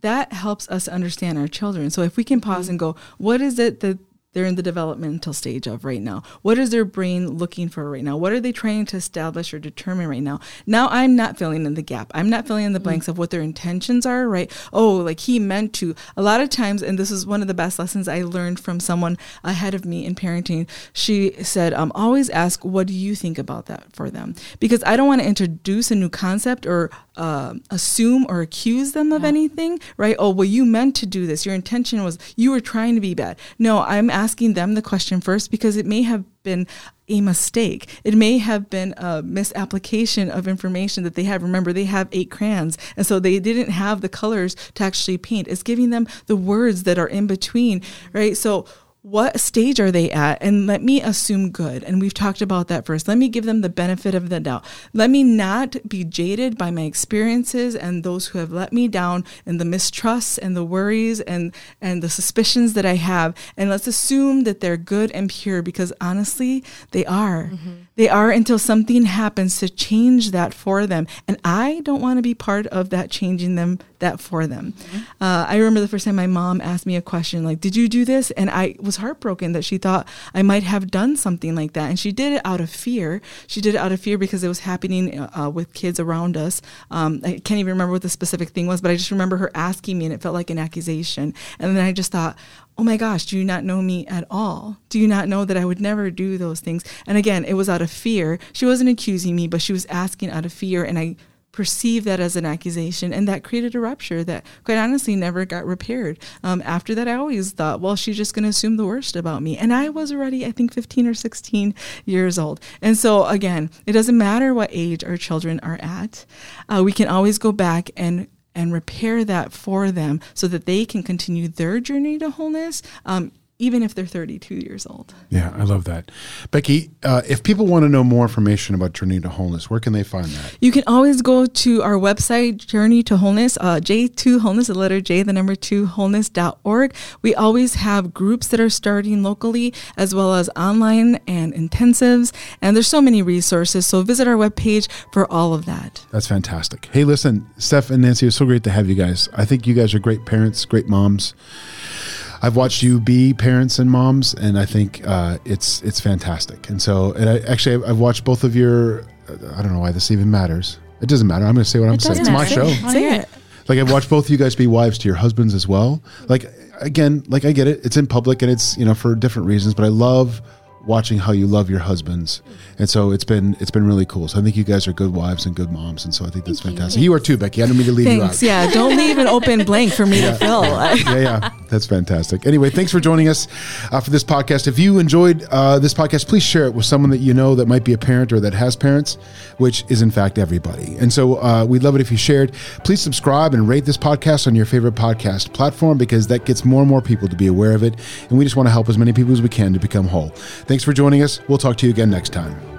that helps us understand our children. So if we can pause mm-hmm. and go, what is it that they're in the developmental stage of right now? What is their brain looking for right now? What are they trying to establish or determine right now? Now I'm not filling in the gap. I'm not filling in the blanks of what their intentions are, right? Oh, like he meant to. A lot of times, and this is one of the best lessons I learned from someone ahead of me in parenting. She said, um, always ask, what do you think about that for them? Because I don't want to introduce a new concept or uh, assume or accuse them of yeah. anything, right? Oh, well, you meant to do this. Your intention was you were trying to be bad. No, I'm asking them the question first because it may have been a mistake. It may have been a misapplication of information that they have. Remember, they have eight crayons, and so they didn't have the colors to actually paint. It's giving them the words that are in between, right? So what stage are they at? And let me assume good. And we've talked about that first. Let me give them the benefit of the doubt. Let me not be jaded by my experiences and those who have let me down and the mistrusts and the worries and, and the suspicions that I have. And let's assume that they're good and pure because honestly, they are. Mm-hmm. They are until something happens to change that for them. And I don't want to be part of that changing them that for them. Mm-hmm. Uh, I remember the first time my mom asked me a question like, "Did you do this?" And I was heartbroken that she thought I might have done something like that, and she did it out of fear. She did it out of fear because it was happening uh, with kids around us. Um, I can't even remember what the specific thing was, but I just remember her asking me, and it felt like an accusation. And then I just thought, oh my gosh, do you not know me at all? Do you not know that I would never do those things? And again, it was out of fear. She wasn't accusing me, but she was asking out of fear. And I perceived that as an accusation, and that created a rupture that, quite honestly, never got repaired. Um, after that, I always thought, well, she's just going to assume the worst about me. And I was already, I think, 15 or 16 years old. And so, again, it doesn't matter what age our children are at, uh, we can always go back and and repair that for them so that they can continue their journey to wholeness. Um, even if they're 32 years old. Yeah, I love that. Becky, uh, if people want to know more information about Journey to Wholeness, where can they find that? You can always go to our website, Journey to Wholeness, uh, J2 Wholeness, the letter J, the number 2 wholeness.org. We always have groups that are starting locally as well as online and intensives. And there's so many resources. So visit our webpage for all of that. That's fantastic. Hey, listen, Steph and Nancy, it's so great to have you guys. I think you guys are great parents, great moms. I've watched you be parents and moms, and I think uh, it's it's fantastic. And so, and I actually I've watched both of your. I don't know why this even matters. It doesn't matter. I'm going to say what I'm saying. It's my show. Say it. Like I've watched both of you guys be wives to your husbands as well. Like again, like I get it. It's in public and it's you know for different reasons, but I love watching how you love your husbands and so it's been it's been really cool so i think you guys are good wives and good moms and so i think that's Thank fantastic you. you. are too becky i don't mean to leave Thanks. you out Yeah. Don't leave an open blank for me to fill. [LAUGHS] yeah, yeah, that's fantastic. Anyway, thanks for joining us uh, for this podcast. If you enjoyed uh, this podcast, please share it with someone that you know that might be a parent or that has parents, which is in fact everybody. And so uh, we'd love it if you shared. Please subscribe and rate this podcast on your favorite podcast platform because that gets more and more people to be aware of it. And we just want to help as many people as we can to become whole. Thanks for joining us. We'll talk to you again next time.